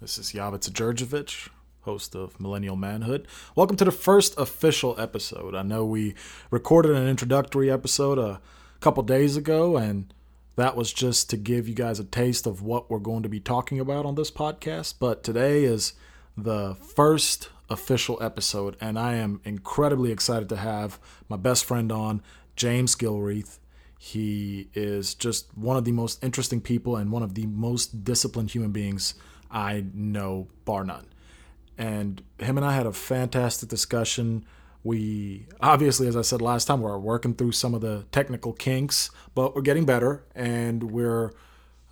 This is Javica Djurdjevic, host of Millennial Manhood. Welcome to the first official episode. I know we recorded an introductory episode a couple days ago, and that was just to give you guys a taste of what we're going to be talking about on this podcast. But today is the first official episode, and I am incredibly excited to have my best friend on, James Gilreath. He is just one of the most interesting people and one of the most disciplined human beings I know, bar none. And him and I had a fantastic discussion. We obviously, as I said last time, we're working through some of the technical kinks, but we're getting better and we're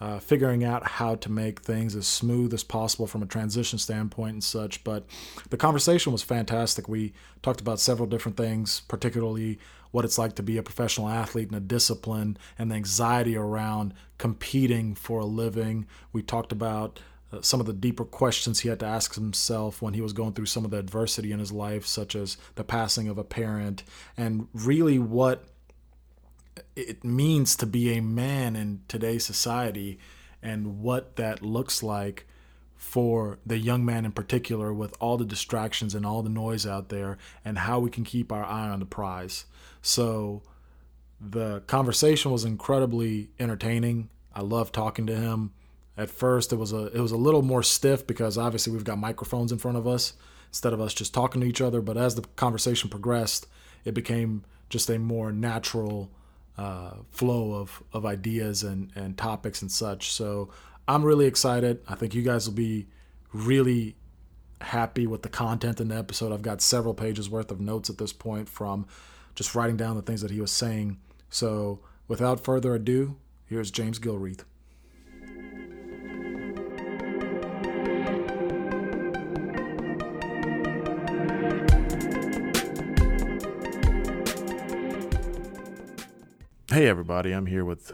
uh, figuring out how to make things as smooth as possible from a transition standpoint and such. But the conversation was fantastic. We talked about several different things, particularly what it's like to be a professional athlete and a discipline and the anxiety around competing for a living. We talked about some of the deeper questions he had to ask himself when he was going through some of the adversity in his life, such as the passing of a parent, and really what it means to be a man in today's society and what that looks like for the young man in particular with all the distractions and all the noise out there and how we can keep our eye on the prize. So the conversation was incredibly entertaining. I love talking to him. At first it was a it was a little more stiff because obviously we've got microphones in front of us instead of us just talking to each other, but as the conversation progressed, it became just a more natural uh, flow of, of ideas and, and topics and such. So I'm really excited. I think you guys will be really happy with the content in the episode. I've got several pages worth of notes at this point from just writing down the things that he was saying. So without further ado, here's James Gilreath. Hey, everybody, I'm here with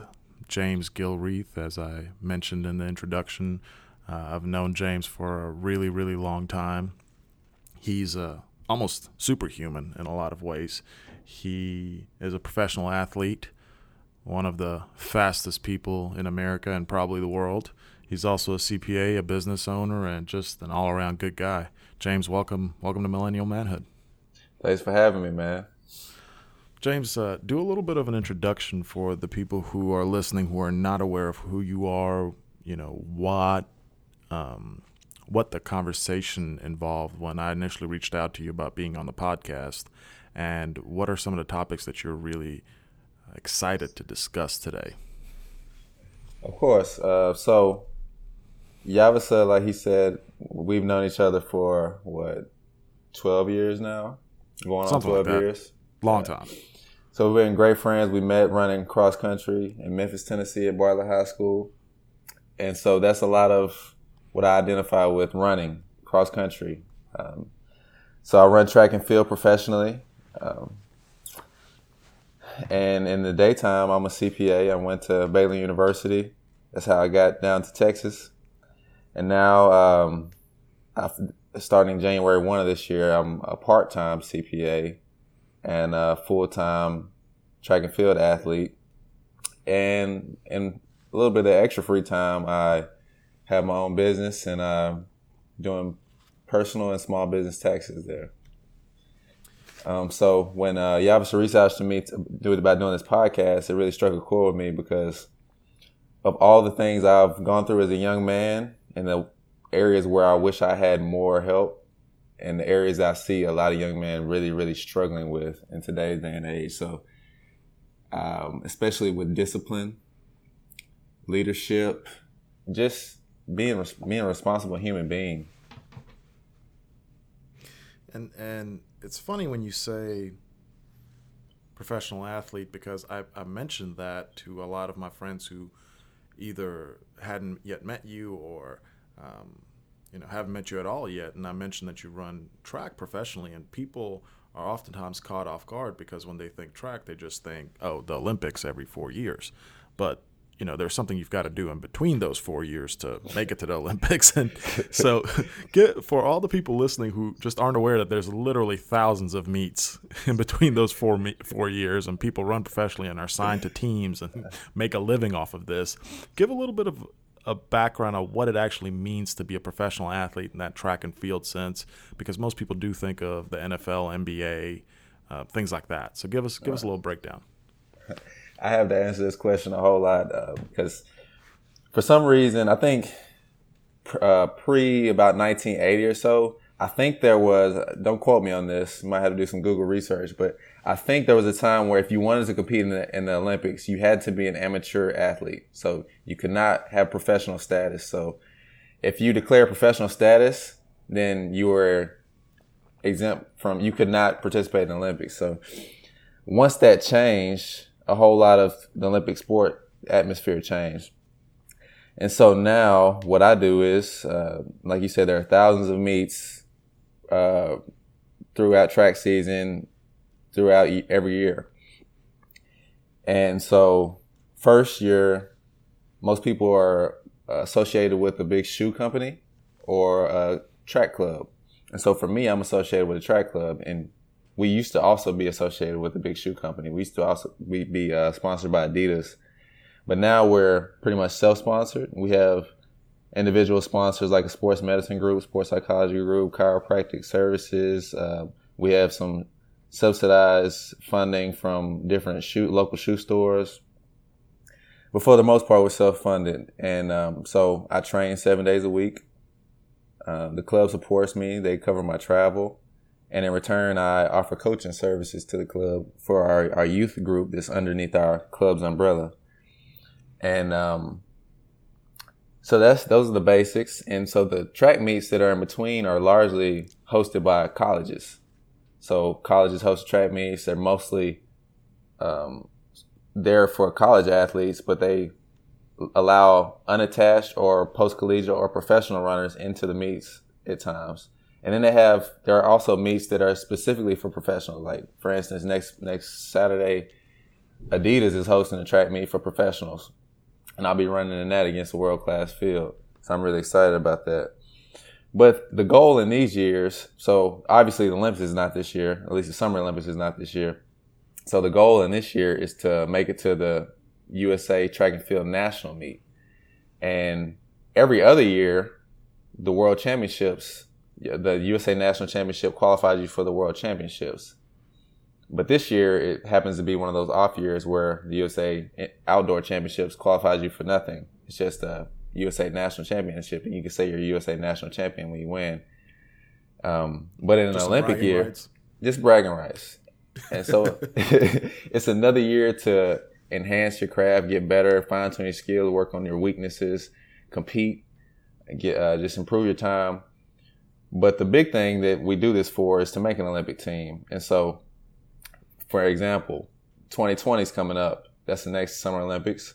James Gilreath. As I mentioned in the introduction, uh, I've known James for a really, really long time. He's uh, almost superhuman in a lot of ways. He is a professional athlete, one of the fastest people in America and probably the world. He's also a CPA, a business owner, and just an all around good guy. James, welcome, welcome to Millennial Manhood. Thanks for having me, man. James, uh, do a little bit of an introduction for the people who are listening who are not aware of who you are. You know what, um, what the conversation involved when I initially reached out to you about being on the podcast, and what are some of the topics that you're really excited to discuss today. Of course. Uh, so, Javica, like he said, we've known each other for what, twelve years now, going Something on twelve like years. Long time. So we've been great friends. We met running cross country in Memphis, Tennessee at Bartlett High School. And so that's a lot of what I identify with running cross country. Um, so I run track and field professionally. Um, and in the daytime, I'm a CPA. I went to Baylor University. That's how I got down to Texas. And now, um, starting January 1 of this year, I'm a part time CPA and a full time track and field athlete. And in a little bit of extra free time, I have my own business and I'm doing personal and small business taxes there. Um, so when uh, Javica reached to me to do it about doing this podcast, it really struck a chord with me because of all the things I've gone through as a young man and the areas where I wish I had more help and the areas I see a lot of young men really, really struggling with in today's day and age. So, um, especially with discipline, leadership, just being being a responsible human being. And and it's funny when you say professional athlete because I, I mentioned that to a lot of my friends who either hadn't yet met you or um, you know haven't met you at all yet and i mentioned that you run track professionally and people are oftentimes caught off guard because when they think track they just think oh the olympics every four years. But you know there's something you've got to do in between those four years to make it to the olympics. And so get for all the people listening who just aren't aware that there's literally thousands of meets in between those four four years and people run professionally and are signed to teams and make a living off of this give a little bit of a background on what it actually means to be a professional athlete in that track and field sense? Because most people do think of the NFL, NBA, uh, things like that. So give us give us a little breakdown. I have to answer this question a whole lot uh, because for some reason I think uh, pre about 1980 or so, I think there was, don't quote me on this, you might have to do some Google research, but I think there was a time where if you wanted to compete in the, in the Olympics, you had to be an amateur athlete. So you could not have professional status. So if you declare professional status, then you were exempt from, you could not participate in the Olympics. So once that changed, a whole lot of the Olympic sport atmosphere changed. And so now what I do is, uh, like you said, there are thousands of meets uh, throughout track season, throughout every year. And so, first year, most people are associated with a big shoe company or a track club. And so, for me, I'm associated with a track club, and we used to also be associated with a big shoe company. We used to also be, be uh, sponsored by Adidas, but now we're pretty much self-sponsored. We have individual sponsors like a sports medicine group, sports psychology group, chiropractic services. Uh, we have some subsidized funding from different shoe local shoe stores. But for the most part, we're self-funded, and um, so I train seven days a week. Uh, the club supports me; they cover my travel, and in return, I offer coaching services to the club for our, our youth group that's underneath our club's umbrella. And um, so that's those are the basics, and so the track meets that are in between are largely hosted by colleges. So colleges host track meets. They're mostly um, there for college athletes, but they allow unattached or post collegiate or professional runners into the meets at times. And then they have there are also meets that are specifically for professionals. Like for instance, next next Saturday, Adidas is hosting a track meet for professionals and I'll be running in that against a world class field. So I'm really excited about that. But the goal in these years, so obviously the Olympics is not this year, at least the Summer Olympics is not this year. So the goal in this year is to make it to the USA Track and Field National Meet. And every other year, the World Championships, the USA National Championship qualifies you for the World Championships. But this year, it happens to be one of those off years where the USA Outdoor Championships qualifies you for nothing. It's just a USA National Championship, and you can say you're a USA National Champion when you win. Um, but in an Olympic year, rights. just bragging rights. And so it's another year to enhance your craft, get better, fine tune your skills, work on your weaknesses, compete, get uh, just improve your time. But the big thing that we do this for is to make an Olympic team. And so for example, 2020 is coming up. That's the next Summer Olympics.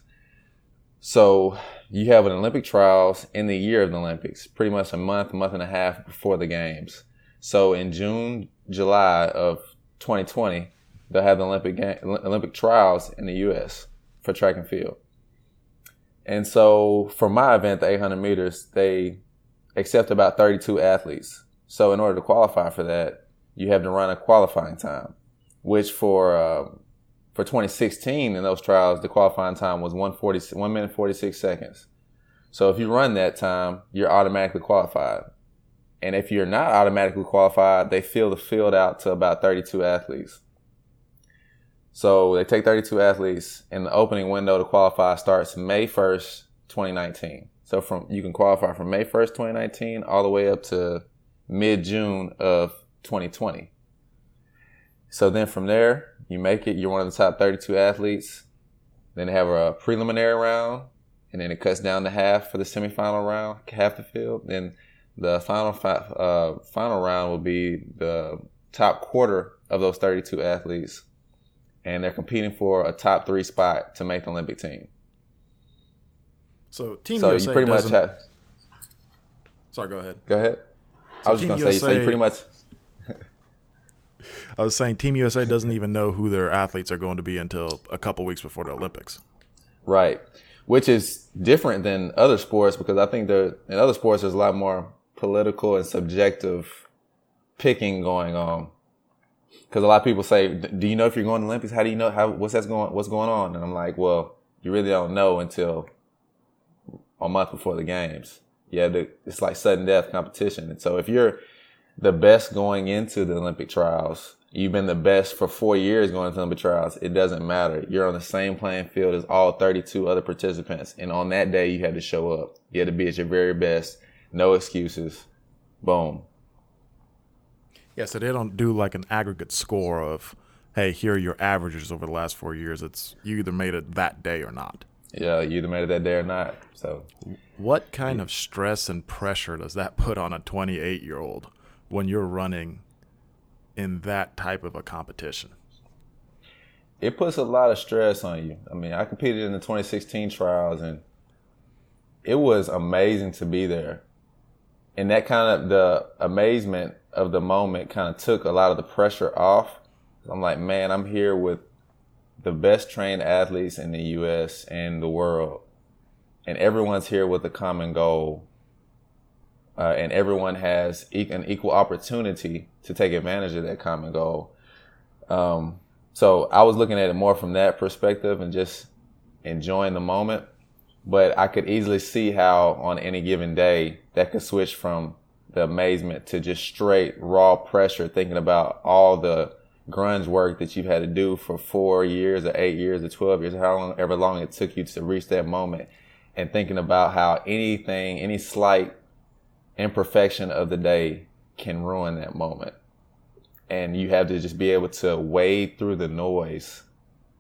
So you have an Olympic trials in the year of the Olympics, pretty much a month, month and a half before the games. So in June, July of 2020, they'll have the Olympic Olympic trials in the U.S. for track and field. And so for my event, the 800 meters, they accept about 32 athletes. So in order to qualify for that, you have to run a qualifying time which for uh, for 2016 in those trials, the qualifying time was 140, 1 minute 46 seconds. So if you run that time, you're automatically qualified. And if you're not automatically qualified, they fill the field out to about 32 athletes. So they take 32 athletes, and the opening window to qualify starts May 1st, 2019. So from you can qualify from May 1st, 2019, all the way up to mid June of 2020. So then from there, you make it. You're one of the top 32 athletes. Then they have a preliminary round, and then it cuts down to half for the semifinal round, half the field. Then the final uh, final round will be the top quarter of those 32 athletes, and they're competing for a top three spot to make the Olympic team. So Team so USA you pretty much have. Sorry, go ahead. Go ahead. So I was just gonna USA... say, so you pretty much I was saying Team USA doesn't even know who their athletes are going to be until a couple weeks before the Olympics. Right. Which is different than other sports because I think there in other sports there's a lot more political and subjective picking going on. Because a lot of people say, "Do you know if you're going to the Olympics? How do you know how what's that's going what's going on?" And I'm like, "Well, you really don't know until a month before the games. Yeah, it's like sudden death competition. And so if you're the best going into the Olympic trials, you've been the best for four years going to Olympic trials, it doesn't matter. You're on the same playing field as all 32 other participants. And on that day, you had to show up. You had to be at your very best. No excuses. Boom. Yeah, so they don't do like an aggregate score of, hey, here are your averages over the last four years. It's you either made it that day or not. Yeah, you either made it that day or not. So, what kind of stress and pressure does that put on a 28 year old when you're running in that type of a competition? It puts a lot of stress on you. I mean, I competed in the 2016 trials and it was amazing to be there. And that kind of the amazement of the moment kind of took a lot of the pressure off. I'm like, man, I'm here with the best trained athletes in the US and the world. And everyone's here with a common goal. Uh, and everyone has e- an equal opportunity to take advantage of that common goal. Um, so I was looking at it more from that perspective and just enjoying the moment. But I could easily see how on any given day that could switch from the amazement to just straight raw pressure, thinking about all the grunge work that you've had to do for four years or eight years or 12 years, how long, long it took you to reach that moment and thinking about how anything, any slight imperfection of the day can ruin that moment. And you have to just be able to wade through the noise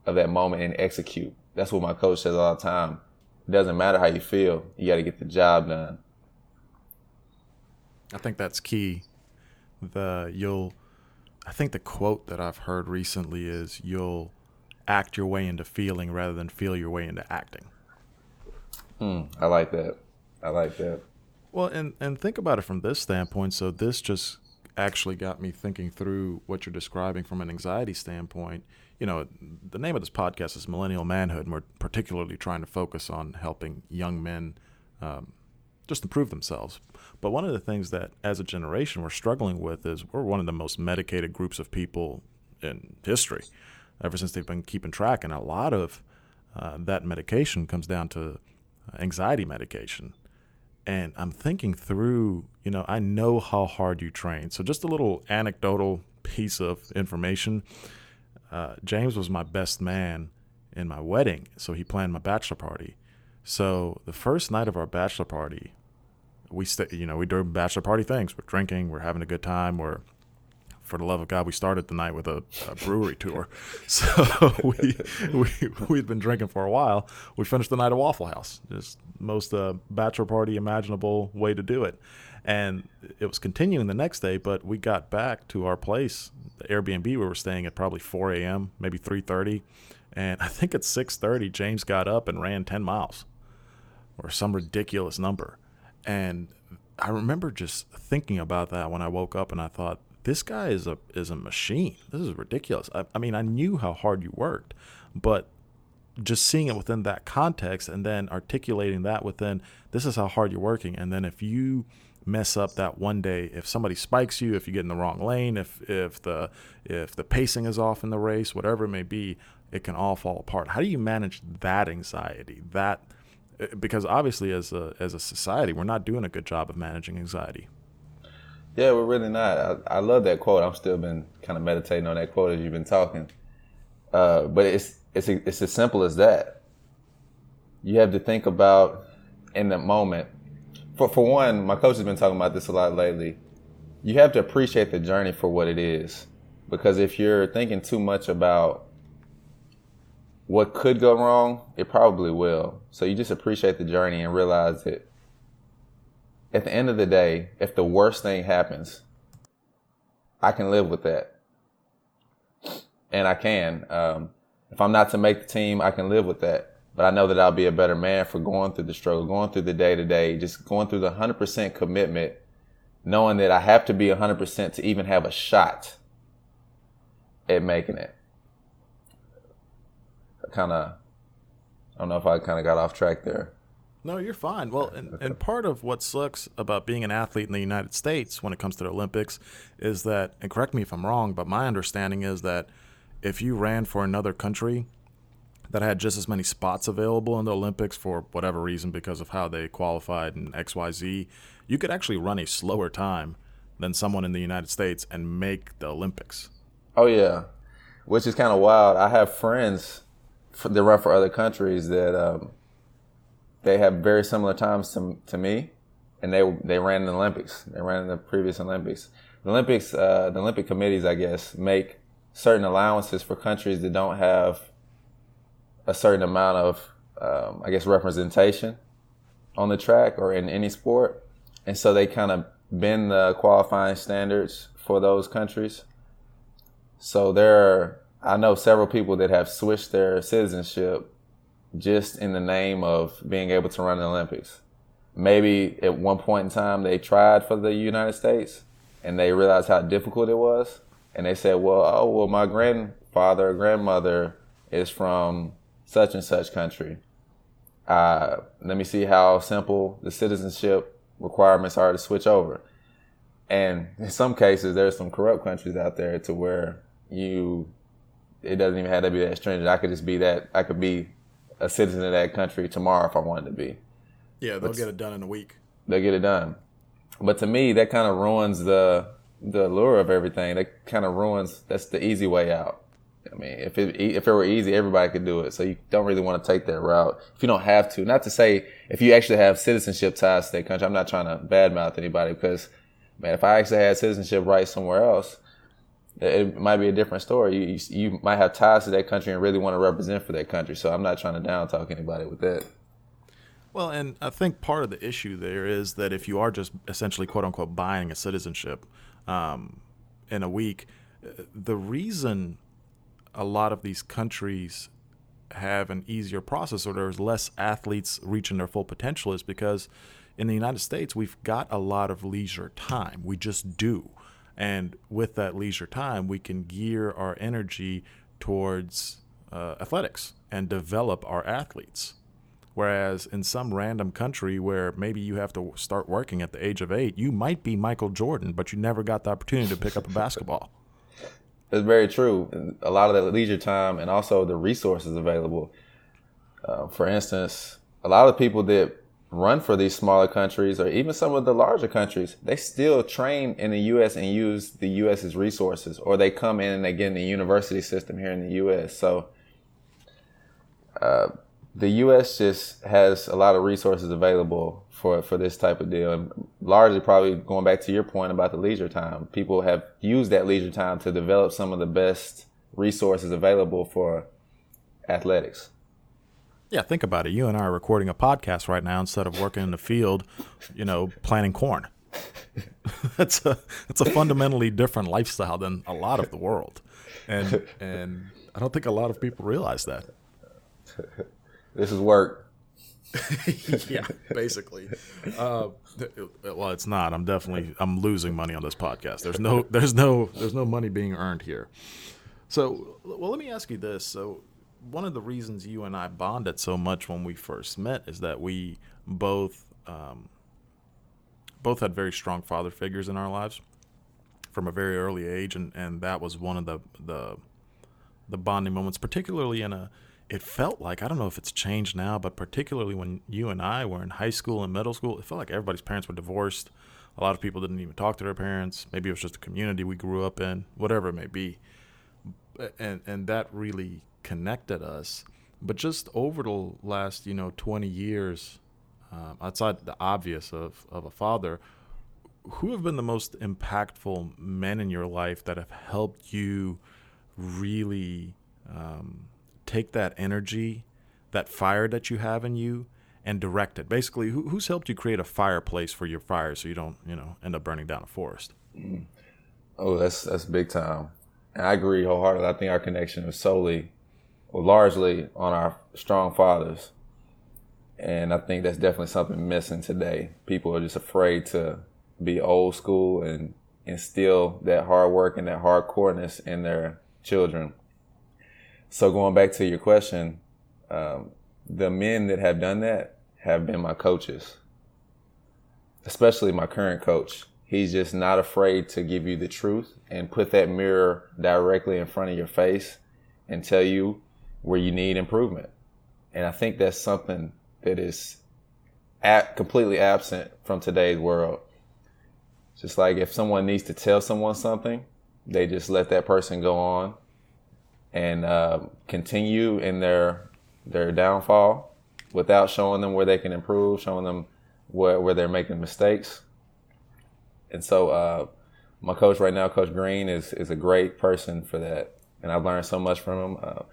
of that moment and execute. That's what my coach says all the time. It doesn't matter how you feel. You got to get the job done. I think that's key. The you'll I think the quote that I've heard recently is you'll act your way into feeling rather than feel your way into acting. Hmm, I like that. I like that. Well, and and think about it from this standpoint. So this just actually got me thinking through what you're describing from an anxiety standpoint. You know, the name of this podcast is Millennial Manhood, and we're particularly trying to focus on helping young men um, just improve themselves. But one of the things that, as a generation, we're struggling with is we're one of the most medicated groups of people in history, ever since they've been keeping track. And a lot of uh, that medication comes down to anxiety medication. And I'm thinking through, you know, I know how hard you train. So, just a little anecdotal piece of information. Uh, James was my best man in my wedding, so he planned my bachelor party. So the first night of our bachelor party, we you know, we do bachelor party things. We're drinking, we're having a good time. We're, for the love of God, we started the night with a, a brewery tour. So we, we, we'd been drinking for a while. We finished the night at Waffle House. Just most uh, bachelor party imaginable way to do it. And it was continuing the next day, but we got back to our place, the Airbnb we were staying at probably 4 a.m., maybe 3.30. And I think at 6.30, James got up and ran 10 miles or some ridiculous number. And I remember just thinking about that when I woke up and I thought, this guy is a is a machine. This is ridiculous. I, I mean, I knew how hard you worked, but just seeing it within that context and then articulating that within this is how hard you're working. And then if you mess up that one day, if somebody spikes you, if you get in the wrong lane, if if the if the pacing is off in the race, whatever it may be, it can all fall apart. How do you manage that anxiety? That eh, because obviously as a as a society we're not doing a good job of managing anxiety yeah we're really not. I, I love that quote. I'm still been kind of meditating on that quote as you've been talking. Uh, but it's it's it's as simple as that. You have to think about in the moment. For for one my coach has been talking about this a lot lately. You have to appreciate the journey for what it is. Because if you're thinking too much about what could go wrong, it probably will. So you just appreciate the journey and realize that at the end of the day, if the worst thing happens, I can live with that. And I can. Um, if I'm not to make the team, I can live with that. But I know that I'll be a better man for going through the struggle, going through the day to day, just going through the 100% commitment, knowing that I have to be 100% to even have a shot at making it kind of, I don't know if I kind of got off track there. No, you're fine. Well, and, and part of what sucks about being an athlete in the United States when it comes to the Olympics is that, and correct me if I'm wrong, but my understanding is that if you ran for another country, that had just as many spots available in the Olympics for whatever reason because of how they qualified in XYZ, you could actually run a slower time than someone in the United States and make the Olympics. Oh yeah, which is kind of wild. I have friends that run for other countries that um, they have very similar times to, to me, and they they ran in the Olympics. They ran in the previous Olympics. The Olympics, uh, the Olympic committees, I guess, make certain allowances for countries that don't have a certain amount of, um, I guess, representation on the track or in any sport, and so they kind of bend the qualifying standards for those countries. So there are, I know several people that have switched their citizenship just in the name of being able to run the Olympics. Maybe at one point in time they tried for the United States and they realized how difficult it was. And they said, well, oh, well, my grandfather or grandmother is from such and such country. Uh, let me see how simple the citizenship requirements are to switch over. And in some cases, there's some corrupt countries out there to where you, it doesn't even have to be that stringent. I could just be that, I could be a citizen of that country tomorrow if I wanted to be. Yeah, they'll but get it done in a week. They'll get it done. But to me, that kind of ruins the the allure of everything. That kind of ruins. That's the easy way out. I mean, if it if it were easy, everybody could do it. So you don't really want to take that route if you don't have to. Not to say if you actually have citizenship ties to that country. I'm not trying to badmouth anybody because, man, if I actually had citizenship rights somewhere else, it might be a different story. You, you, might have ties to that country and really want to represent for that country. So I'm not trying to down talk anybody with that. Well, and I think part of the issue there is that if you are just essentially quote unquote buying a citizenship um, in a week, the reason a lot of these countries have an easier process or there's less athletes reaching their full potential is because in the United States, we've got a lot of leisure time. We just do. And with that leisure time, we can gear our energy towards uh, athletics and develop our athletes. Whereas in some random country where maybe you have to start working at the age of eight, you might be Michael Jordan, but you never got the opportunity to pick up a basketball. It's very true. A lot of the leisure time and also the resources available. Uh, for instance, a lot of people that run for these smaller countries or even some of the larger countries, they still train in the U.S. and use the U.S.'s resources, or they come in and they get in the university system here in the U.S. So, uh, the U.S. just has a lot of resources available for for this type of deal, and largely probably going back to your point about the leisure time, people have used that leisure time to develop some of the best resources available for athletics. Yeah, think about it. You and I are recording a podcast right now instead of working in the field, you know, planting corn. that's a that's a fundamentally different lifestyle than a lot of the world, and and I don't think a lot of people realize that. This is work. yeah, basically. Uh, well, it's not. I'm definitely I'm losing money on this podcast. There's no there's no there's no money being earned here. So, well, let me ask you this. So, one of the reasons you and I bonded so much when we first met is that we both um, both had very strong father figures in our lives from a very early age, and, and that was one of the the the bonding moments, particularly in a. It felt like I don't know if it's changed now, but particularly when you and I were in high school and middle school, it felt like everybody's parents were divorced. A lot of people didn't even talk to their parents. Maybe it was just the community we grew up in, whatever it may be. And and that really connected us. But just over the last, you know, 20 years, um, outside the obvious of, of a father, who have been the most impactful men in your life that have helped you really um, take that energy, that fire that you have in you, and direct it? Basically, who, who's helped you create a fireplace for your fire so you don't, you know, end up burning down a forest? Oh, that's that's big time. And I agree wholeheartedly. I think our connection is solely largely on our strong fathers. And I think that's definitely something missing today. People are just afraid to be old school and instill that hard work and that hardcoreness in their children. So going back to your question, um, the men that have done that have been my coaches, especially my current coach. He's just not afraid to give you the truth and put that mirror directly in front of your face and tell you where you need improvement. And I think that's something that is at, completely absent from today's world. Just like if someone needs to tell someone something, they just let that person go on and uh, continue in their their downfall without showing them where they can improve, showing them where, where they're making mistakes. And so, uh, my coach right now, Coach Green, is is a great person for that, and I've learned so much from him. Uh,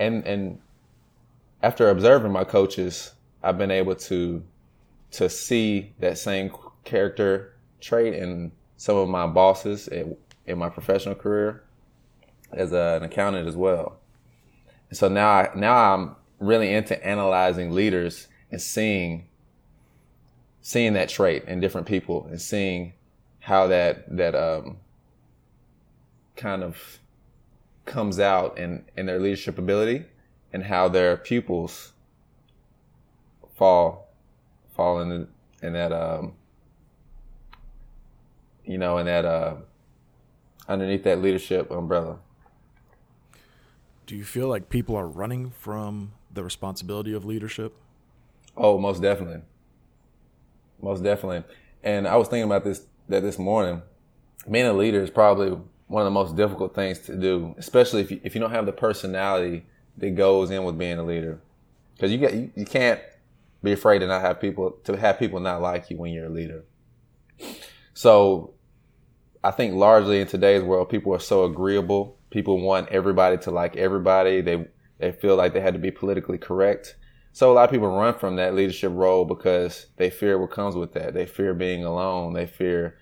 and and after observing my coaches, I've been able to to see that same character trait in some of my bosses in, in my professional career as a, an accountant as well. And so now I, now I'm really into analyzing leaders and seeing seeing that trait in different people and seeing how that that um, kind of comes out in in their leadership ability and how their pupils fall fall in in that um, you know in that uh, underneath that leadership umbrella. Do you feel like people are running from the responsibility of leadership? Oh, most definitely. Most definitely. And I was thinking about this that this morning. Being a leader is probably one of the most difficult things to do, especially if you, if you don't have the personality that goes in with being a leader. Because you get you, you can't be afraid to not have people to have people not like you when you're a leader. So I think largely in today's world, people are so agreeable. People want everybody to like everybody. They they feel like they had to be politically correct. So a lot of people run from that leadership role because they fear what comes with that. They fear being alone. They fear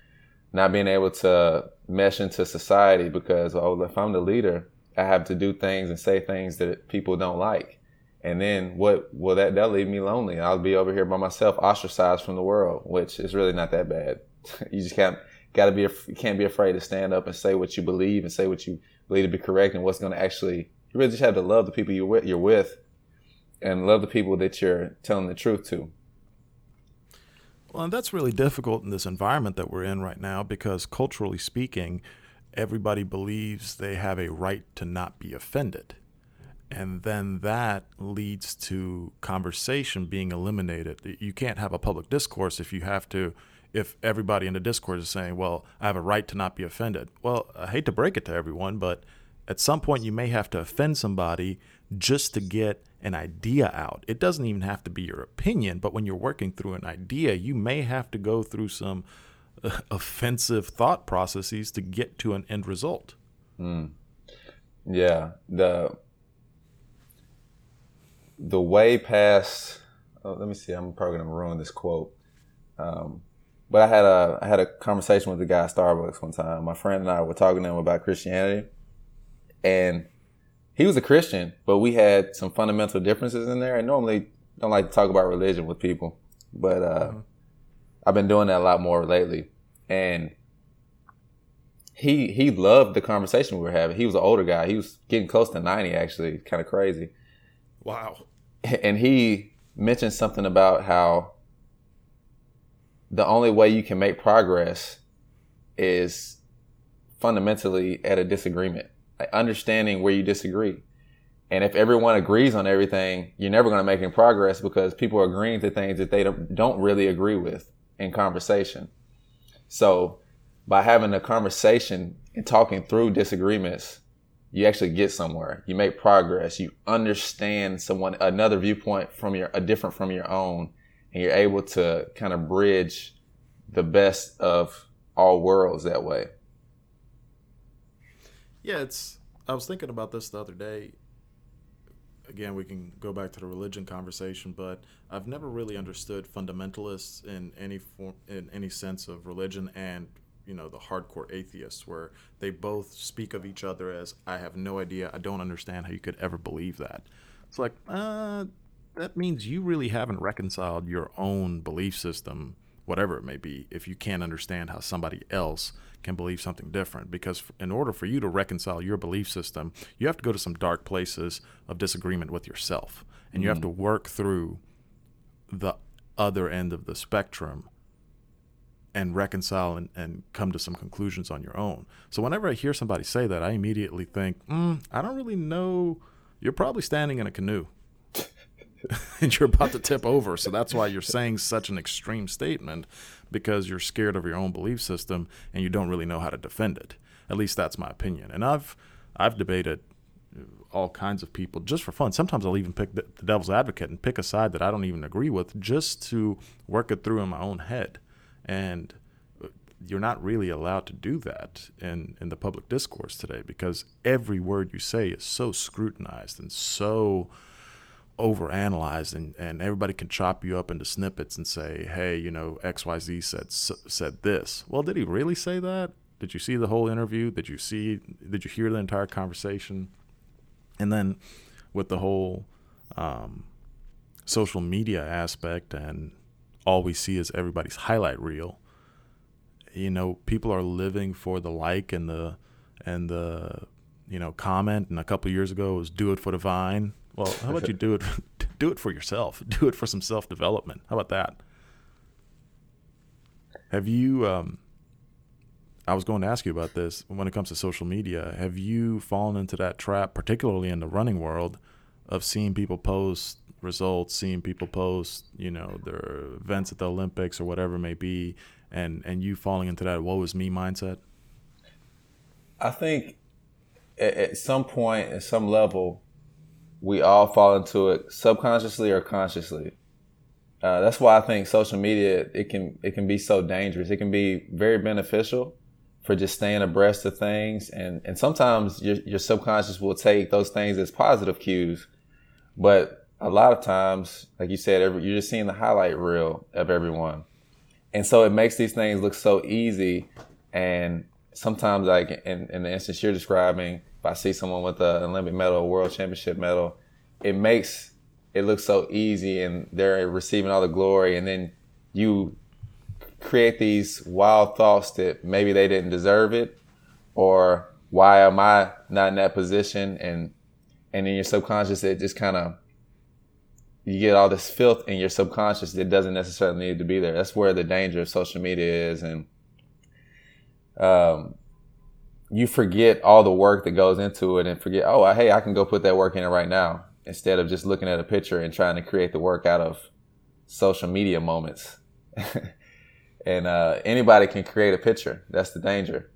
not being able to mesh into society because oh, if I'm the leader, I have to do things and say things that people don't like. And then what will that that leave me lonely? I'll be over here by myself, ostracized from the world, which is really not that bad. you just can't got to be you can't be afraid to stand up and say what you believe and say what you believe to be correct and what's going to actually you really just have to love the people with, you're with and love the people that you're telling the truth to. Well, and that's really difficult in this environment that we're in right now because culturally speaking, everybody believes they have a right to not be offended. And then that leads to conversation being eliminated. You can't have a public discourse if you have to, if everybody in the discourse is saying, well, I have a right to not be offended. Well, I hate to break it to everyone, but at some point you may have to offend somebody just to get an idea out. It doesn't even have to be your opinion, but when you're working through an idea, you may have to go through some uh, offensive thought processes to get to an end result. Mm. Yeah, the the way past. Oh, let me see. I'm probably gonna ruin this quote. Um, but I had a I had a conversation with a guy at Starbucks one time. My friend and I were talking to him about Christianity, and he was a Christian, but we had some fundamental differences in there. And normally don't like to talk about religion with people, but uh, mm-hmm. I've been doing that a lot more lately. And he he loved the conversation we were having. He was an older guy. He was getting close to ninety, actually, kind of crazy. Wow. And he mentioned something about how the only way you can make progress is fundamentally at a disagreement understanding where you disagree. And if everyone agrees on everything, you're never going to make any progress because people are agreeing to things that they don't really agree with in conversation. So by having a conversation and talking through disagreements, you actually get somewhere. You make progress. You understand someone, another viewpoint from your, a different from your own, and you're able to kind of bridge the best of all worlds that way. Yeah, it's. I was thinking about this the other day. Again, we can go back to the religion conversation, but I've never really understood fundamentalists in any form, in any sense of religion, and you know the hardcore atheists, where they both speak of each other as "I have no idea, I don't understand how you could ever believe that." It's like, uh, that means you really haven't reconciled your own belief system, whatever it may be, if you can't understand how somebody else can believe something different. Because in order for you to reconcile your belief system, you have to go to some dark places of disagreement with yourself. And you have mm. to work through the other end of the spectrum and reconcile and, and come to some conclusions on your own. So whenever I hear somebody say that, I immediately think, mm, I don't really know you're probably standing in a canoe and you're about to tip over. So that's why you're saying such an extreme statement because you're scared of your own belief system and you don't really know how to defend it. At least that's my opinion. And I've I've debated all kinds of people just for fun. Sometimes I'll even pick the, the devil's advocate and pick a side that I don't even agree with just to work it through in my own head. And you're not really allowed to do that in, in the public discourse today because every word you say is so scrutinized and so overanalyzed and, and everybody can chop you up into snippets and say, hey, you know, XYZ said said this. Well, did he really say that? Did you see the whole interview? Did you see did you hear the entire conversation? And then with the whole um, social media aspect and all we see is everybody's highlight reel you know people are living for the like and the and the you know comment and a couple years ago it was do it for the vine well how about you do it do it for yourself. Do it for some self-development. How about that? Have you um, i was going to ask you about this when it comes to social media. Have you fallen into that trap particularly in the running world of seeing people post results seeing people post you know their events at the olympics or whatever it may be and and you falling into that woe is me mindset? I think at, at some point, at some level, we all fall into it subconsciously or consciously. Uh, that's why I think social media it can it can be so dangerous. It can be very beneficial for just staying abreast of things, and and sometimes your your subconscious will take those things as positive cues, but a lot of times, like you said, every, you're just seeing the highlight reel of everyone and so it makes these things look so easy and sometimes like in, in the instance you're describing if i see someone with an olympic medal a world championship medal it makes it look so easy and they're receiving all the glory. And then you create these wild thoughts that maybe they didn't deserve it or why am i not in that position? And and in your subconscious it just kind of you get all this filth in your subconscious that doesn't necessarily need to be there. That's where the danger of social media is, and um, you forget all the work that goes into it, and forget, oh, hey, I can go put that work in it right now, instead of just looking at a picture and trying to create the work out of social media moments. and uh, anybody can create a picture. That's the danger.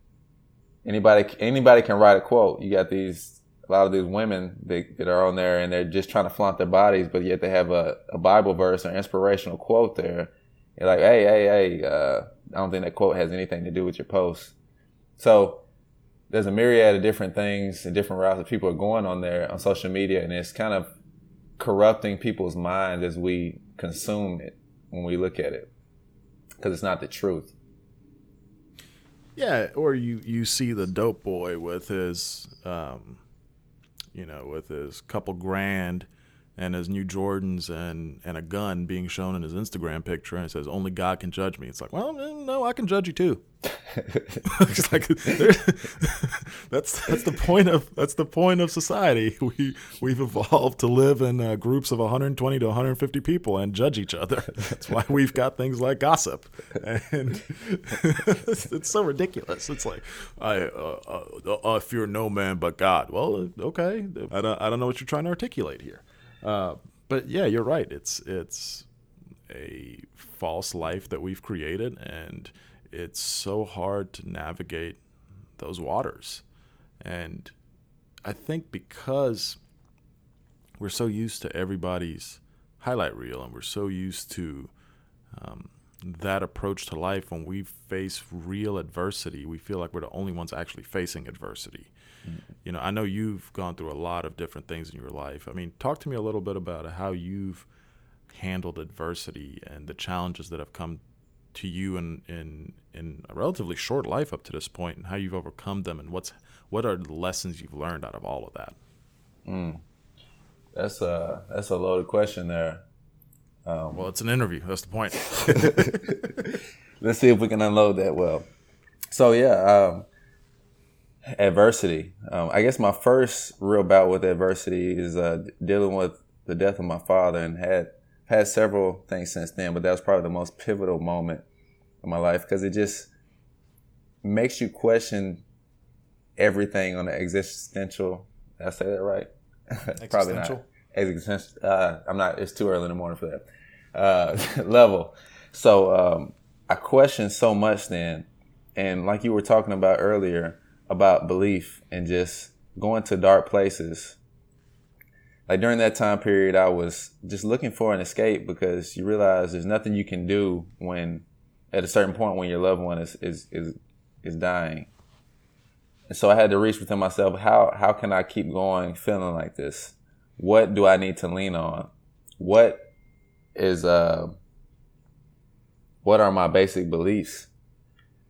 Anybody, anybody can write a quote. You got these a lot of these women that, that are on there and they're just trying to flaunt their bodies, but yet they have a, a Bible verse or inspirational quote there. You're like, hey, hey, hey, uh, I don't think that quote has anything to do with your post. So there's a myriad of different things and different routes that people are going on there on social media, and it's kind of corrupting people's minds as we consume it when we look at it because it's not the truth. Yeah, or you you see the dope boy with his um, you know, with his couple grand and his new Jordans and, and a gun being shown in his Instagram picture, and it says, "Only God can judge me." It's like, well, no, I can judge you too. it's like that's that's the point of that's the point of society. We we've evolved to live in uh, groups of 120 to 150 people and judge each other. That's why we've got things like gossip, and it's, it's, so ridiculous. It's like I uh, uh, uh, fear no man but God. Well, okay, I don't I don't know what you're trying to articulate here, uh, but yeah, you're right. It's it's a false life that we've created and it's so hard to navigate those waters. And I think because we're so used to everybody's highlight reel and we're so used to um, that approach to life when we face real adversity, we feel like we're the only ones actually facing adversity. You know, I know you've gone through a lot of different things in your life. I mean, talk to me a little bit about how you've handled adversity and the challenges that have come to you in in in a relatively short life up to this point, and how you've overcome them, and what's what are the lessons you've learned out of all of that? Mm. That's a that's a loaded question there. Um, well, it's an interview. That's the point. Let's see if we can unload that well. So yeah, um, adversity. Um, I guess my first real bout with adversity is uh, dealing with the death of my father, and had had several things since then, but that was probably the most pivotal moment in my life because it just makes you question everything on the existential. Did I say that right? probably not existential. Uh, I'm not. It's too early in the morning for that uh, level. So um, I questioned so much then, and like you were talking about earlier about belief and just going to dark places. Like during that time period, I was just looking for an escape because you realize there's nothing you can do when, at a certain point, when your loved one is is is, is dying. And so I had to reach within myself. How how can I keep going feeling like this? What do I need to lean on? What is uh what are my basic beliefs?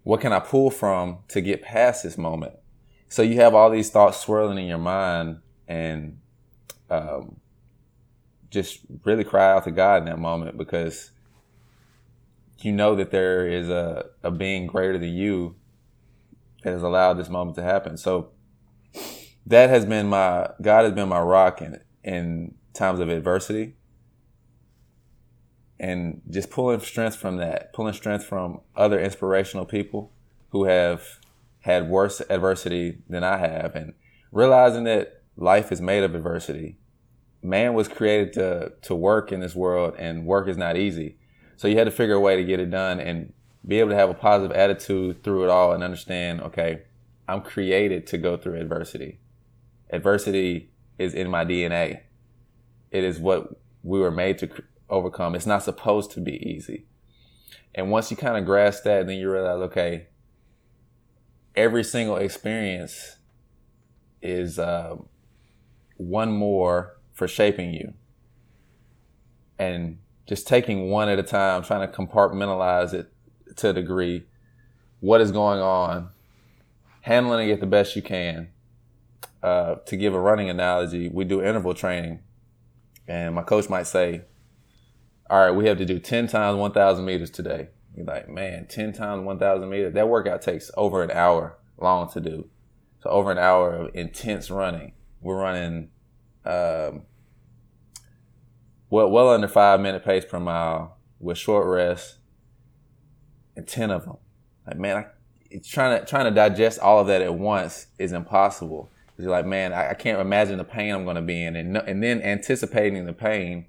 What can I pull from to get past this moment? So you have all these thoughts swirling in your mind and um, just really cry out to God in that moment because you know that there is a, a being greater than you that has allowed this moment to happen. So that has been my God has been my rock in in times of adversity and just pulling strength from that, pulling strength from other inspirational people who have had worse adversity than I have, and realizing that life is made of adversity. Man was created to to work in this world, and work is not easy. So you had to figure a way to get it done and be able to have a positive attitude through it all, and understand, okay, I'm created to go through adversity. Adversity is in my DNA. It is what we were made to overcome. It's not supposed to be easy. And once you kind of grasp that, then you realize, okay, every single experience is uh, one more for shaping you. And just taking one at a time, trying to compartmentalize it to a degree, what is going on, handling it the best you can. Uh, to give a running analogy, we do interval training, and my coach might say, all right, we have to do 10 times 1,000 meters today. You're like, man, 10 times 1,000 meters. That workout takes over an hour long to do. So over an hour of intense running. We're running, um, well, well under five minute pace per mile with short rest and 10 of them. Like, man, I, it's trying to, trying to digest all of that at once is impossible. You're like, man, I, I can't imagine the pain I'm going to be in. And, and then anticipating the pain,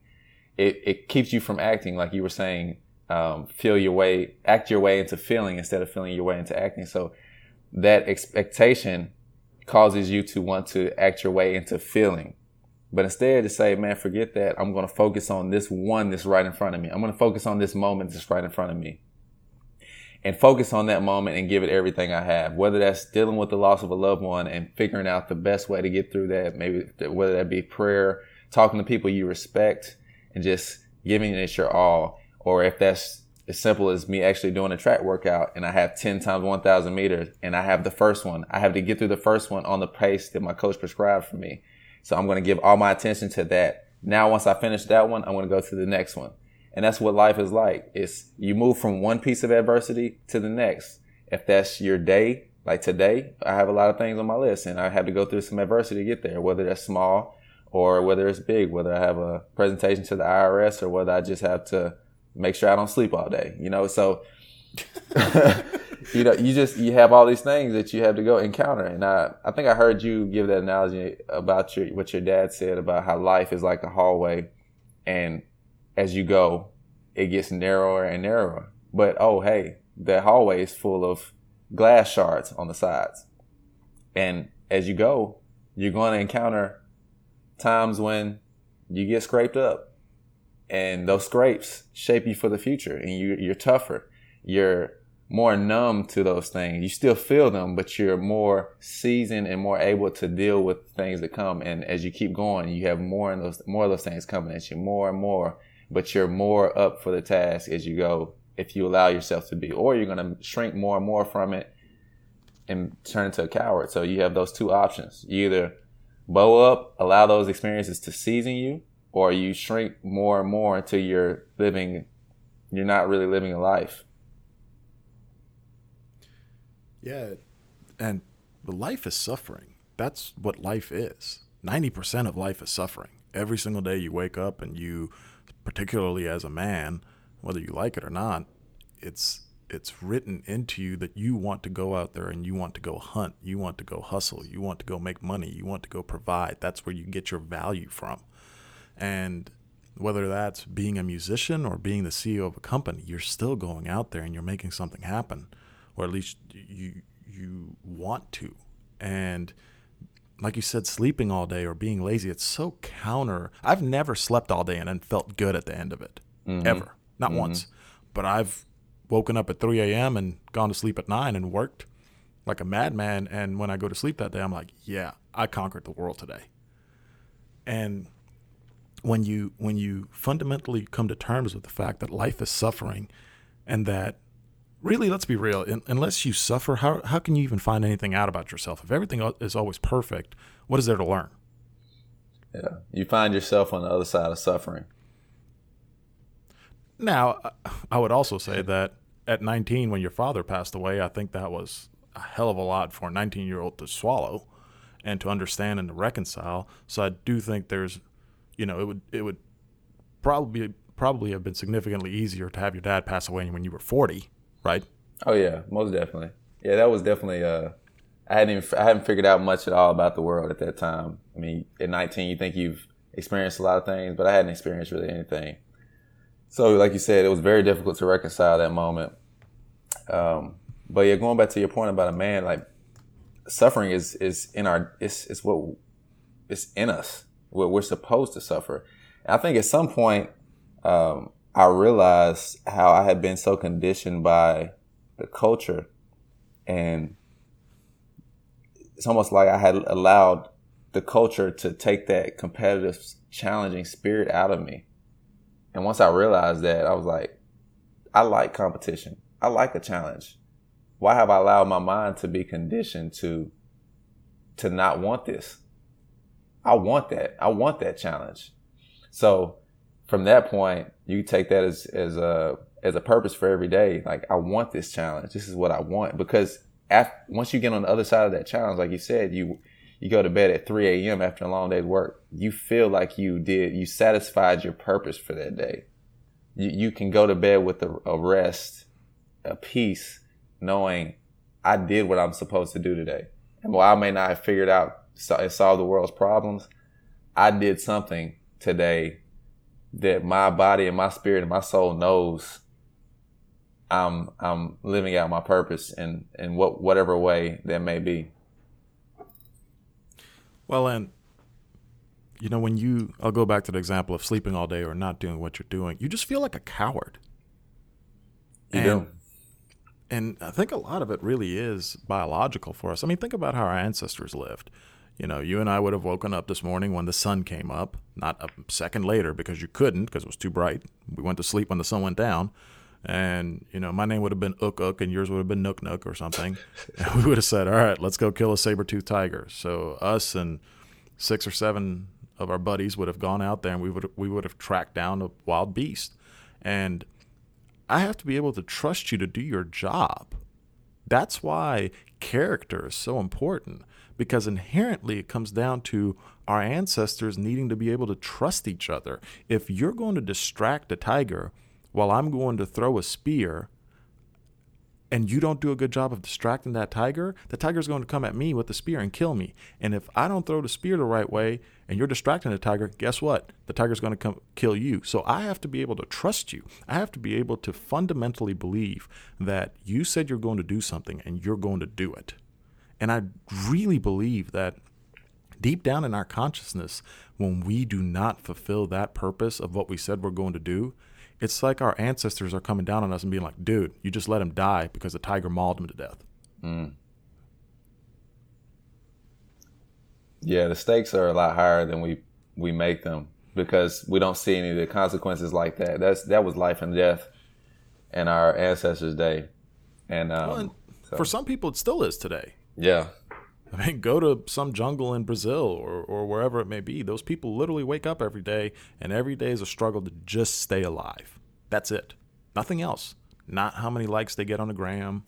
it, it keeps you from acting like you were saying, um, feel your way, act your way into feeling instead of feeling your way into acting. So that expectation causes you to want to act your way into feeling. But instead to say, man, forget that. I'm going to focus on this one that's right in front of me. I'm going to focus on this moment that's right in front of me and focus on that moment and give it everything I have. Whether that's dealing with the loss of a loved one and figuring out the best way to get through that, maybe whether that be prayer, talking to people you respect and just giving it your all. Or if that's as simple as me actually doing a track workout and I have 10 times 1000 meters and I have the first one. I have to get through the first one on the pace that my coach prescribed for me. So I'm going to give all my attention to that. Now, once I finish that one, I'm going to go to the next one. And that's what life is like. It's you move from one piece of adversity to the next. If that's your day, like today, I have a lot of things on my list and I have to go through some adversity to get there, whether that's small or whether it's big, whether I have a presentation to the IRS or whether I just have to make sure I don't sleep all day, you know? So, you know, you just, you have all these things that you have to go encounter. And I, I think I heard you give that analogy about your, what your dad said about how life is like a hallway. And as you go, it gets narrower and narrower. But oh, hey, the hallway is full of glass shards on the sides. And as you go, you're going to encounter times when you get scraped up and those scrapes shape you for the future and you, you're tougher. You're more numb to those things. You still feel them but you're more seasoned and more able to deal with things that come. And as you keep going you have more and those more of those things coming at you more and more but you're more up for the task as you go if you allow yourself to be or you're going to shrink more and more from it and turn into a coward. So you have those two options. You either bow up allow those experiences to season you or you shrink more and more until you're living you're not really living a life. Yeah and life is suffering. That's what life is. 90% of life is suffering. Every single day you wake up and you particularly as a man whether you like it or not it's it's written into you that you want to go out there and you want to go hunt, you want to go hustle, you want to go make money, you want to go provide. That's where you get your value from. And whether that's being a musician or being the CEO of a company, you're still going out there and you're making something happen, or at least you you want to. And like you said, sleeping all day or being lazy, it's so counter. I've never slept all day and then felt good at the end of it, mm-hmm. ever, not mm-hmm. once. But I've woken up at 3 a.m. and gone to sleep at 9 and worked like a madman. And when I go to sleep that day, I'm like, yeah, I conquered the world today. And when you when you fundamentally come to terms with the fact that life is suffering and that really let's be real in, unless you suffer how, how can you even find anything out about yourself if everything is always perfect what is there to learn yeah you find yourself on the other side of suffering now i would also say that at 19 when your father passed away i think that was a hell of a lot for a 19 year old to swallow and to understand and to reconcile so i do think there's you know, it would it would probably probably have been significantly easier to have your dad pass away when you were 40, right? Oh yeah, most definitely. Yeah, that was definitely uh I hadn't even I hadn't figured out much at all about the world at that time. I mean, at 19 you think you've experienced a lot of things, but I hadn't experienced really anything. So, like you said, it was very difficult to reconcile that moment. Um, but yeah, going back to your point about a man, like suffering is is in our it's it's what it's in us we're, we're supposed to suffer. And I think at some point, um, I realized how I had been so conditioned by the culture and it's almost like I had allowed the culture to take that competitive, challenging spirit out of me. And once I realized that, I was like, I like competition. I like a challenge. Why have I allowed my mind to be conditioned to to not want this? I want that. I want that challenge. So from that point, you take that as, as a, as a purpose for every day. Like, I want this challenge. This is what I want. Because after, once you get on the other side of that challenge, like you said, you, you go to bed at 3 a.m. after a long day's work. You feel like you did, you satisfied your purpose for that day. You, you can go to bed with a, a rest, a peace, knowing I did what I'm supposed to do today. And while I may not have figured out and solve the world's problems. I did something today that my body and my spirit and my soul knows I'm I'm living out my purpose in in what whatever way that may be. Well, and you know when you I'll go back to the example of sleeping all day or not doing what you're doing, you just feel like a coward. You and, do. And I think a lot of it really is biological for us. I mean, think about how our ancestors lived. You know, you and I would have woken up this morning when the sun came up, not a second later because you couldn't because it was too bright. We went to sleep when the sun went down. And, you know, my name would have been Ook Ook and yours would have been Nook Nook or something. and we would have said, all right, let's go kill a saber tooth tiger. So us and six or seven of our buddies would have gone out there and we would we would have tracked down a wild beast. And I have to be able to trust you to do your job. That's why character is so important because inherently it comes down to our ancestors needing to be able to trust each other. If you're going to distract a tiger while I'm going to throw a spear, and you don't do a good job of distracting that tiger, the tiger's going to come at me with the spear and kill me. And if I don't throw the spear the right way and you're distracting the tiger, guess what? The tiger's going to come kill you. So I have to be able to trust you. I have to be able to fundamentally believe that you said you're going to do something and you're going to do it. And I really believe that deep down in our consciousness, when we do not fulfill that purpose of what we said we're going to do, it's like our ancestors are coming down on us and being like, dude, you just let him die because the tiger mauled him to death. Mm. Yeah, the stakes are a lot higher than we, we make them because we don't see any of the consequences like that. That's that was life and death in our ancestors' day, and, um, well, and so. for some people, it still is today. Yeah. I mean, go to some jungle in Brazil or, or wherever it may be. Those people literally wake up every day, and every day is a struggle to just stay alive. That's it. Nothing else. Not how many likes they get on a gram.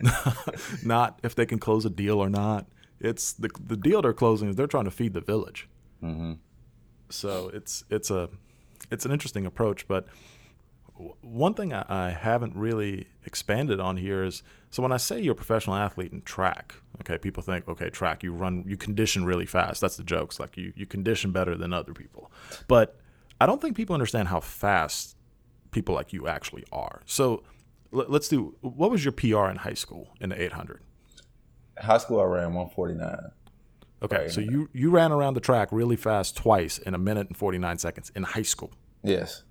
not if they can close a deal or not. It's the the deal they're closing is they're trying to feed the village. Mm-hmm. So it's it's a it's an interesting approach. But one thing I, I haven't really expanded on here is so when I say you're a professional athlete in track, okay, people think, okay, track, you run, you condition really fast. That's the jokes. Like you, you condition better than other people. But I don't think people understand how fast people like you actually are. So let's do, what was your PR in high school in the 800? High school, I ran 149. Okay, right. so you, you ran around the track really fast twice in a minute and 49 seconds in high school. Yes.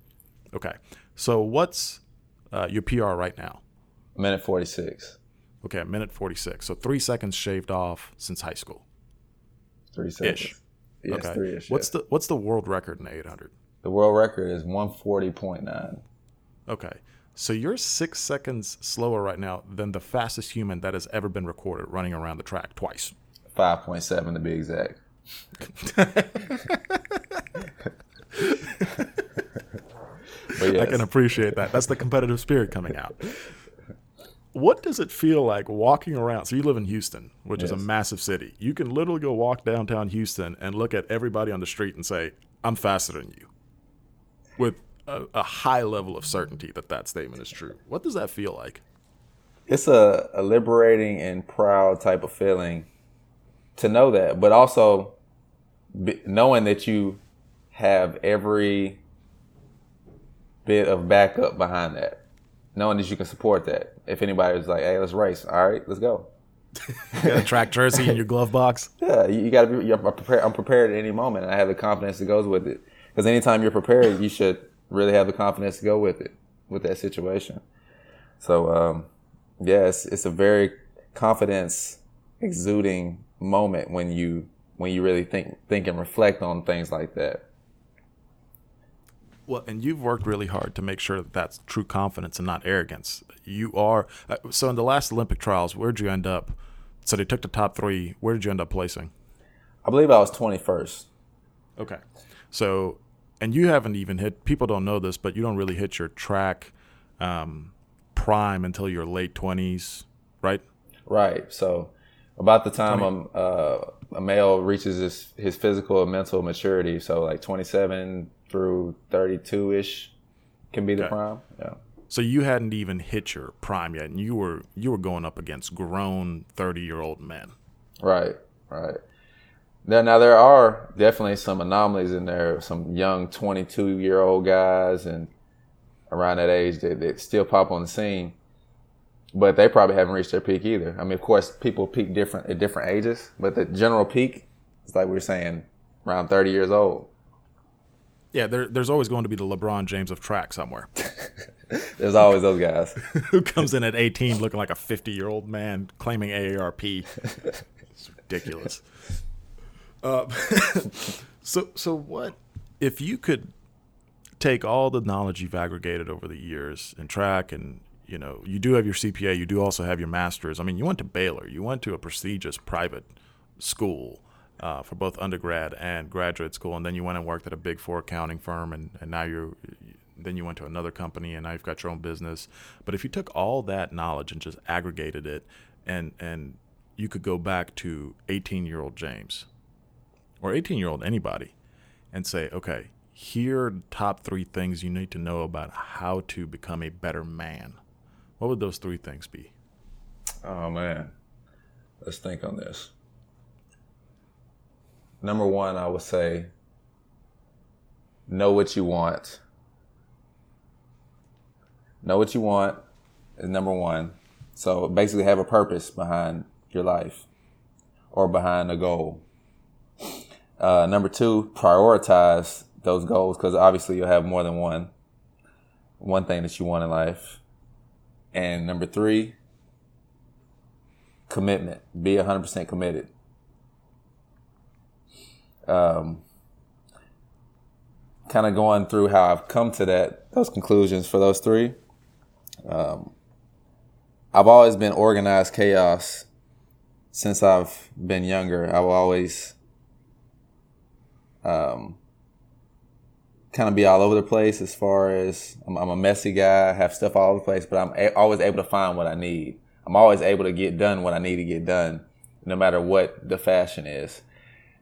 Okay. So what's uh, your PR right now? minute 46. Okay, a minute 46. So three seconds shaved off since high school. Three seconds. Ish. Yes, okay. three ish. What's the what's the world record in the 800? The world record is 140.9. Okay. So you're six seconds slower right now than the fastest human that has ever been recorded running around the track twice. 5.7 to be exact. yes. I can appreciate that. That's the competitive spirit coming out. What does it feel like walking around? So you live in Houston, which yes. is a massive city. You can literally go walk downtown Houston and look at everybody on the street and say, "I'm faster than you," with a, a high level of certainty that that statement is true. What does that feel like? It's a, a liberating and proud type of feeling to know that, but also knowing that you have every bit of backup behind that, knowing that you can support that. If anybody was like, "Hey, let's race," all right, let's go. you got a track jersey in your glove box. Yeah, you, you got to be. I'm prepared. I'm prepared at any moment, and I have the confidence that goes with it. Because anytime you're prepared, you should really have the confidence to go with it, with that situation. So, um, yeah, it's, it's a very confidence exuding moment when you when you really think think and reflect on things like that. Well, and you've worked really hard to make sure that that's true confidence and not arrogance. You are uh, so in the last Olympic trials. Where'd you end up? So they took the top three. Where did you end up placing? I believe I was twenty first. Okay, so and you haven't even hit. People don't know this, but you don't really hit your track um, prime until your late twenties, right? Right. So about the time 20. uh, a male reaches his, his physical and mental maturity, so like twenty seven through 32 ish can be the okay. prime. Yeah. So you hadn't even hit your prime yet, and you were you were going up against grown 30 year old men. Right. Right. Now, now there are definitely some anomalies in there. Some young 22 year old guys and around that age that, that still pop on the scene, but they probably haven't reached their peak either. I mean, of course, people peak different at different ages, but the general peak is like we are saying, around 30 years old. Yeah, there, there's always going to be the LeBron James of track somewhere. there's always those guys who comes in at 18 looking like a 50 year old man claiming AARP. it's ridiculous. Uh, so, so what if you could take all the knowledge you've aggregated over the years in track and you know you do have your CPA, you do also have your masters. I mean, you went to Baylor, you went to a prestigious private school uh, for both undergrad and graduate school, and then you went and worked at a big four accounting firm, and, and now you're then you went to another company, and now you've got your own business. But if you took all that knowledge and just aggregated it, and and you could go back to 18 year old James or 18 year old anybody and say, okay, here are the top three things you need to know about how to become a better man. What would those three things be? Oh man, let's think on this number one, I would say know what you want. Know what you want is number one. So basically, have a purpose behind your life or behind a goal. Uh, number two, prioritize those goals because obviously you'll have more than one one thing that you want in life. And number three, commitment. Be 100% committed um, kind of going through how I've come to that those conclusions for those three. Um, I've always been organized chaos since I've been younger. I've always um, kind of be all over the place as far as I'm, I'm, a messy guy, have stuff all over the place, but I'm a- always able to find what I need. I'm always able to get done what I need to get done, no matter what the fashion is.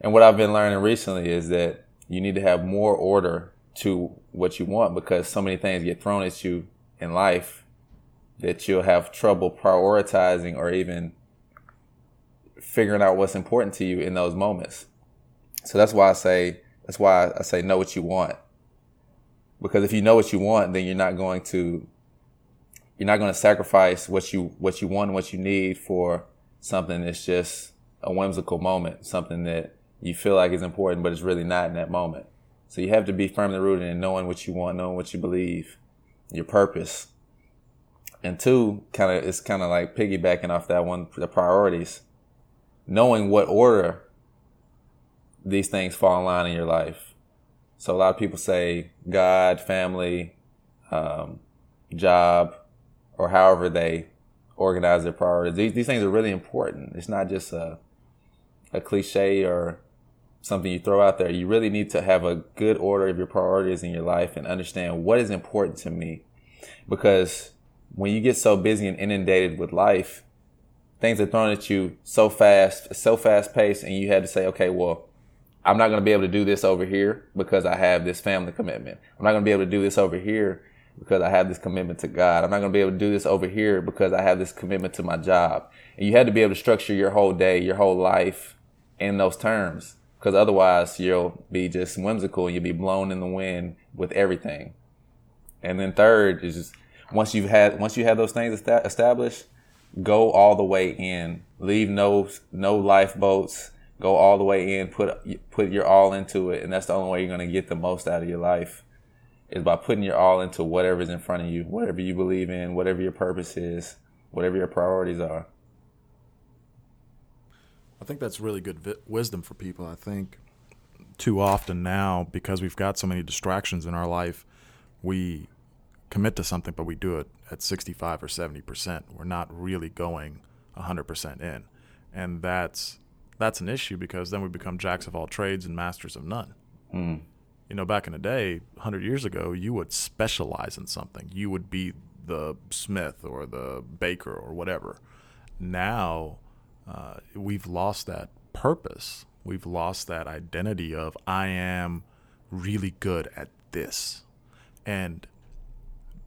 And what I've been learning recently is that you need to have more order to what you want because so many things get thrown at you in life that you'll have trouble prioritizing or even figuring out what's important to you in those moments. So that's why I say that's why I say know what you want. Because if you know what you want, then you're not going to you're not going to sacrifice what you what you want and what you need for something that's just a whimsical moment, something that you feel like is important, but it's really not in that moment. So you have to be firmly rooted in knowing what you want, knowing what you believe, your purpose. And two, kind of, it's kind of like piggybacking off that one, the priorities, knowing what order these things fall in line in your life. So a lot of people say God, family, um, job, or however they organize their priorities. These, these things are really important. It's not just a, a cliche or something you throw out there. You really need to have a good order of your priorities in your life and understand what is important to me. Because when you get so busy and inundated with life, things are thrown at you so fast, so fast paced, and you had to say, okay, well, I'm not going to be able to do this over here because I have this family commitment. I'm not going to be able to do this over here because I have this commitment to God. I'm not going to be able to do this over here because I have this commitment to my job. And you had to be able to structure your whole day, your whole life in those terms because otherwise you'll be just whimsical and you'll be blown in the wind with everything. And then third is just once you've had once you have those things established, go all the way in. Leave no no lifeboats. Go all the way in. Put put your all into it, and that's the only way you're gonna get the most out of your life. Is by putting your all into whatever's in front of you, whatever you believe in, whatever your purpose is, whatever your priorities are. I think that's really good vi- wisdom for people. I think too often now, because we've got so many distractions in our life, we commit to something, but we do it at 65 or 70%. We're not really going 100% in. And that's that's an issue because then we become jacks of all trades and masters of none. Mm. You know, back in the day, 100 years ago, you would specialize in something. You would be the smith or the baker or whatever. Now, uh, we've lost that purpose. We've lost that identity of I am really good at this. And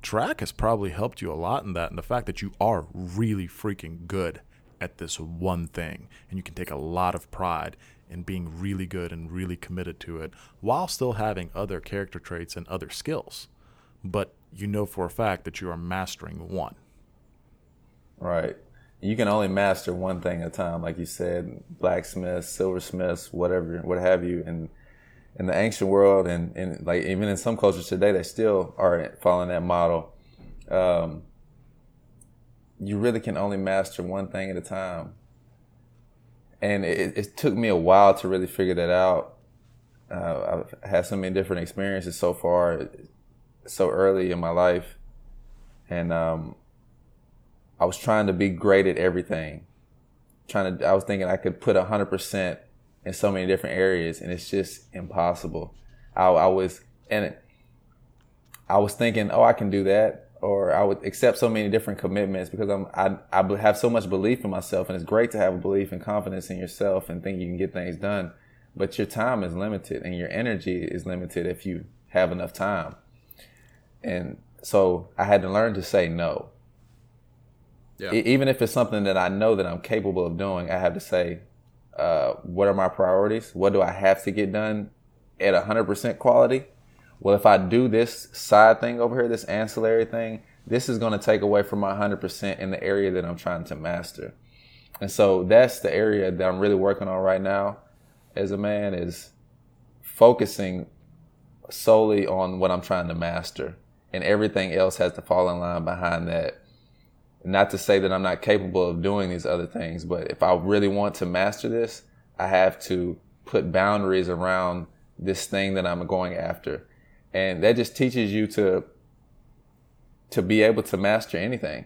track has probably helped you a lot in that and the fact that you are really freaking good at this one thing and you can take a lot of pride in being really good and really committed to it while still having other character traits and other skills but you know for a fact that you are mastering one right you can only master one thing at a time, like you said, blacksmiths, silversmiths, whatever, what have you. And in the ancient world, and, and like even in some cultures today, they still are following that model. Um, you really can only master one thing at a time. And it, it took me a while to really figure that out. Uh, I've had so many different experiences so far, so early in my life, and um, I was trying to be great at everything. Trying to, I was thinking I could put hundred percent in so many different areas, and it's just impossible. I, I was, and I was thinking, oh, I can do that, or I would accept so many different commitments because I'm, I, I have so much belief in myself, and it's great to have a belief and confidence in yourself and think you can get things done. But your time is limited, and your energy is limited if you have enough time. And so I had to learn to say no. Yeah. even if it's something that I know that I'm capable of doing, I have to say, uh, what are my priorities? What do I have to get done at 100% quality? Well, if I do this side thing over here, this ancillary thing, this is going to take away from my 100% in the area that I'm trying to master. And so that's the area that I'm really working on right now as a man is focusing solely on what I'm trying to master. And everything else has to fall in line behind that not to say that I'm not capable of doing these other things, but if I really want to master this, I have to put boundaries around this thing that I'm going after. And that just teaches you to to be able to master anything.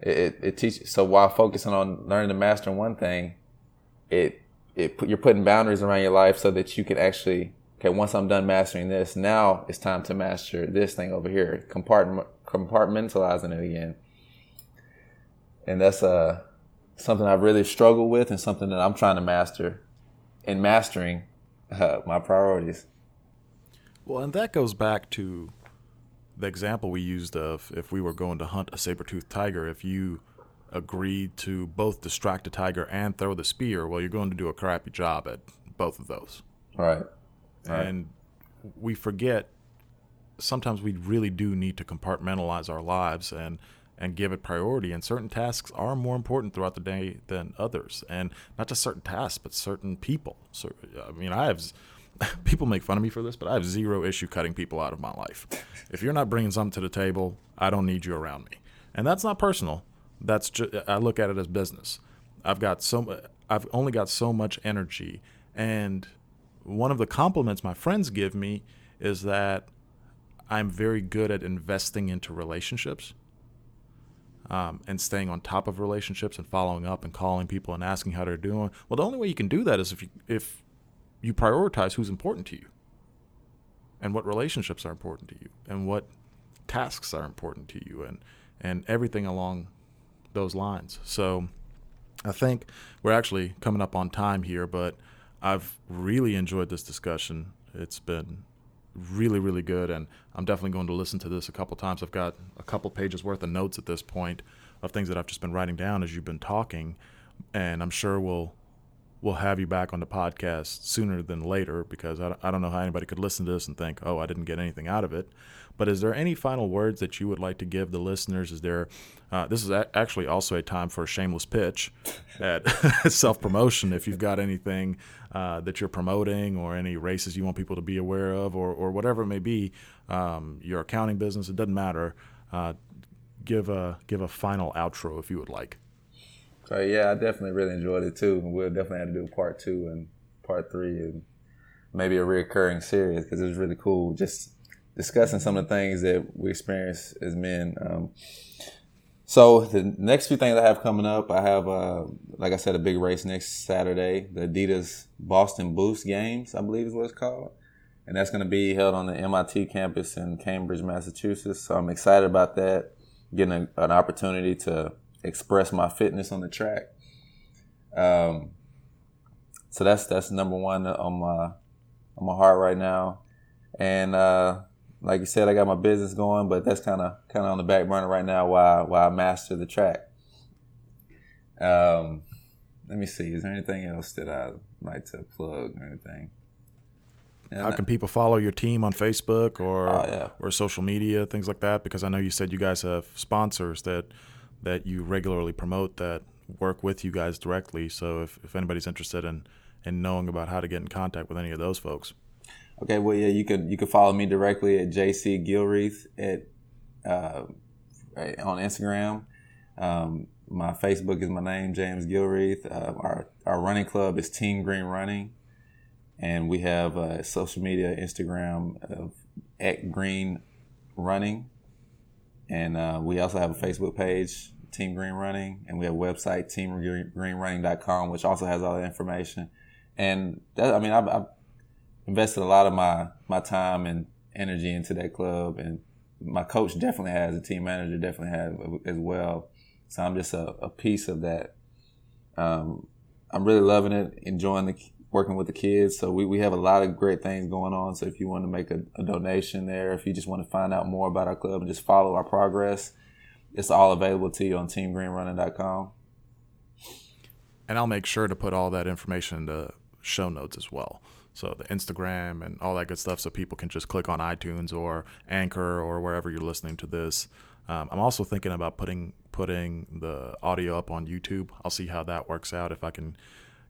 It, it, it teaches so while focusing on learning to master one thing, it it you're putting boundaries around your life so that you can actually okay once I'm done mastering this, now it's time to master this thing over here. Compartment compartmentalizing it again and that's uh, something I've really struggled with, and something that I'm trying to master, in mastering uh, my priorities. Well, and that goes back to the example we used of if we were going to hunt a saber-toothed tiger, if you agreed to both distract a tiger and throw the spear, well, you're going to do a crappy job at both of those. Right. right. And we forget sometimes we really do need to compartmentalize our lives and and give it priority and certain tasks are more important throughout the day than others. And not just certain tasks but certain people. So i mean i have people make fun of me for this but i have zero issue cutting people out of my life. If you're not bringing something to the table i don't need you around me. And that's not personal. That's just i look at it as business. I've got so i've only got so much energy. And one of the compliments my friends give me is that I'm very good at investing into relationships um, and staying on top of relationships and following up and calling people and asking how they're doing. Well, the only way you can do that is if you if you prioritize who's important to you and what relationships are important to you and what tasks are important to you and and everything along those lines. So I think we're actually coming up on time here, but I've really enjoyed this discussion. It's been really really good and i'm definitely going to listen to this a couple times. I've got a couple pages worth of notes at this point of things that i've just been writing down as you've been talking and i'm sure we'll we'll have you back on the podcast sooner than later because I, I don't know how anybody could listen to this and think oh i didn't get anything out of it but is there any final words that you would like to give the listeners is there uh, this is a- actually also a time for a shameless pitch at self-promotion if you've got anything uh, that you're promoting or any races you want people to be aware of or, or whatever it may be, um, your accounting business, it doesn't matter. Uh, give a give a final outro if you would like. So yeah, I definitely really enjoyed it too. We'll definitely have to do part two and part three and maybe a reoccurring series because it was really cool just discussing some of the things that we experience as men. Um, so the next few things I have coming up, I have, uh, like I said, a big race next Saturday, the Adidas Boston Boost Games, I believe is what it's called, and that's going to be held on the MIT campus in Cambridge, Massachusetts. So I'm excited about that, getting a, an opportunity to express my fitness on the track. Um, so that's that's number one on my on my heart right now, and uh, like you said, I got my business going, but that's kind of kind of on the back burner right now while while I master the track. Um, let me see. Is there anything else that I'd like to plug or anything? How can people follow your team on Facebook or oh, yeah. or social media, things like that? Because I know you said you guys have sponsors that that you regularly promote that work with you guys directly. So if, if anybody's interested in in knowing about how to get in contact with any of those folks. Okay, well, yeah, you can you can follow me directly at JC Gilreath at uh, on Instagram. Um, my Facebook is my name, James Gilreath. Uh, our our running club is Team Green Running, and we have a social media Instagram of at Green Running, and uh, we also have a Facebook page, Team Green Running, and we have a website, teamgreenrunning.com, which also has all the information. And that, I mean, I've, I've invested a lot of my my time and energy into that club, and my coach definitely has, a team manager definitely has as well. So I'm just a, a piece of that. Um, I'm really loving it, enjoying the working with the kids. So we, we have a lot of great things going on. So if you want to make a, a donation there, if you just want to find out more about our club and just follow our progress, it's all available to you on teamgreenrunning.com. And I'll make sure to put all that information in the show notes as well. So the Instagram and all that good stuff, so people can just click on iTunes or Anchor or wherever you're listening to this. Um, I'm also thinking about putting putting the audio up on YouTube. I'll see how that works out if I can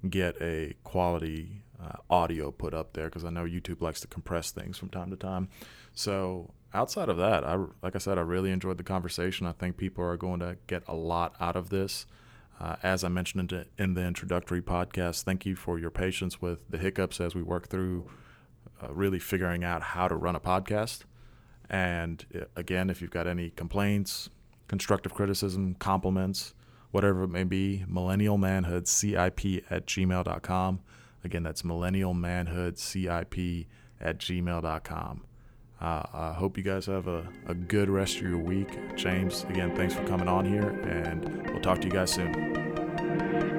get a quality uh, audio put up there because I know YouTube likes to compress things from time to time. So outside of that, I like I said, I really enjoyed the conversation. I think people are going to get a lot out of this. Uh, as I mentioned in, the introductory podcast, thank you for your patience with the hiccups as we work through uh, really figuring out how to run a podcast. And uh, again, if you've got any complaints, constructive criticism, compliments, whatever it may be, millennial manhood cip at gmail.com. Again, that's millennial manhood cip at gmail.com. Uh, I hope you guys have a, a good rest of your week. James, again, thanks for coming on here, and we'll talk to you guys soon.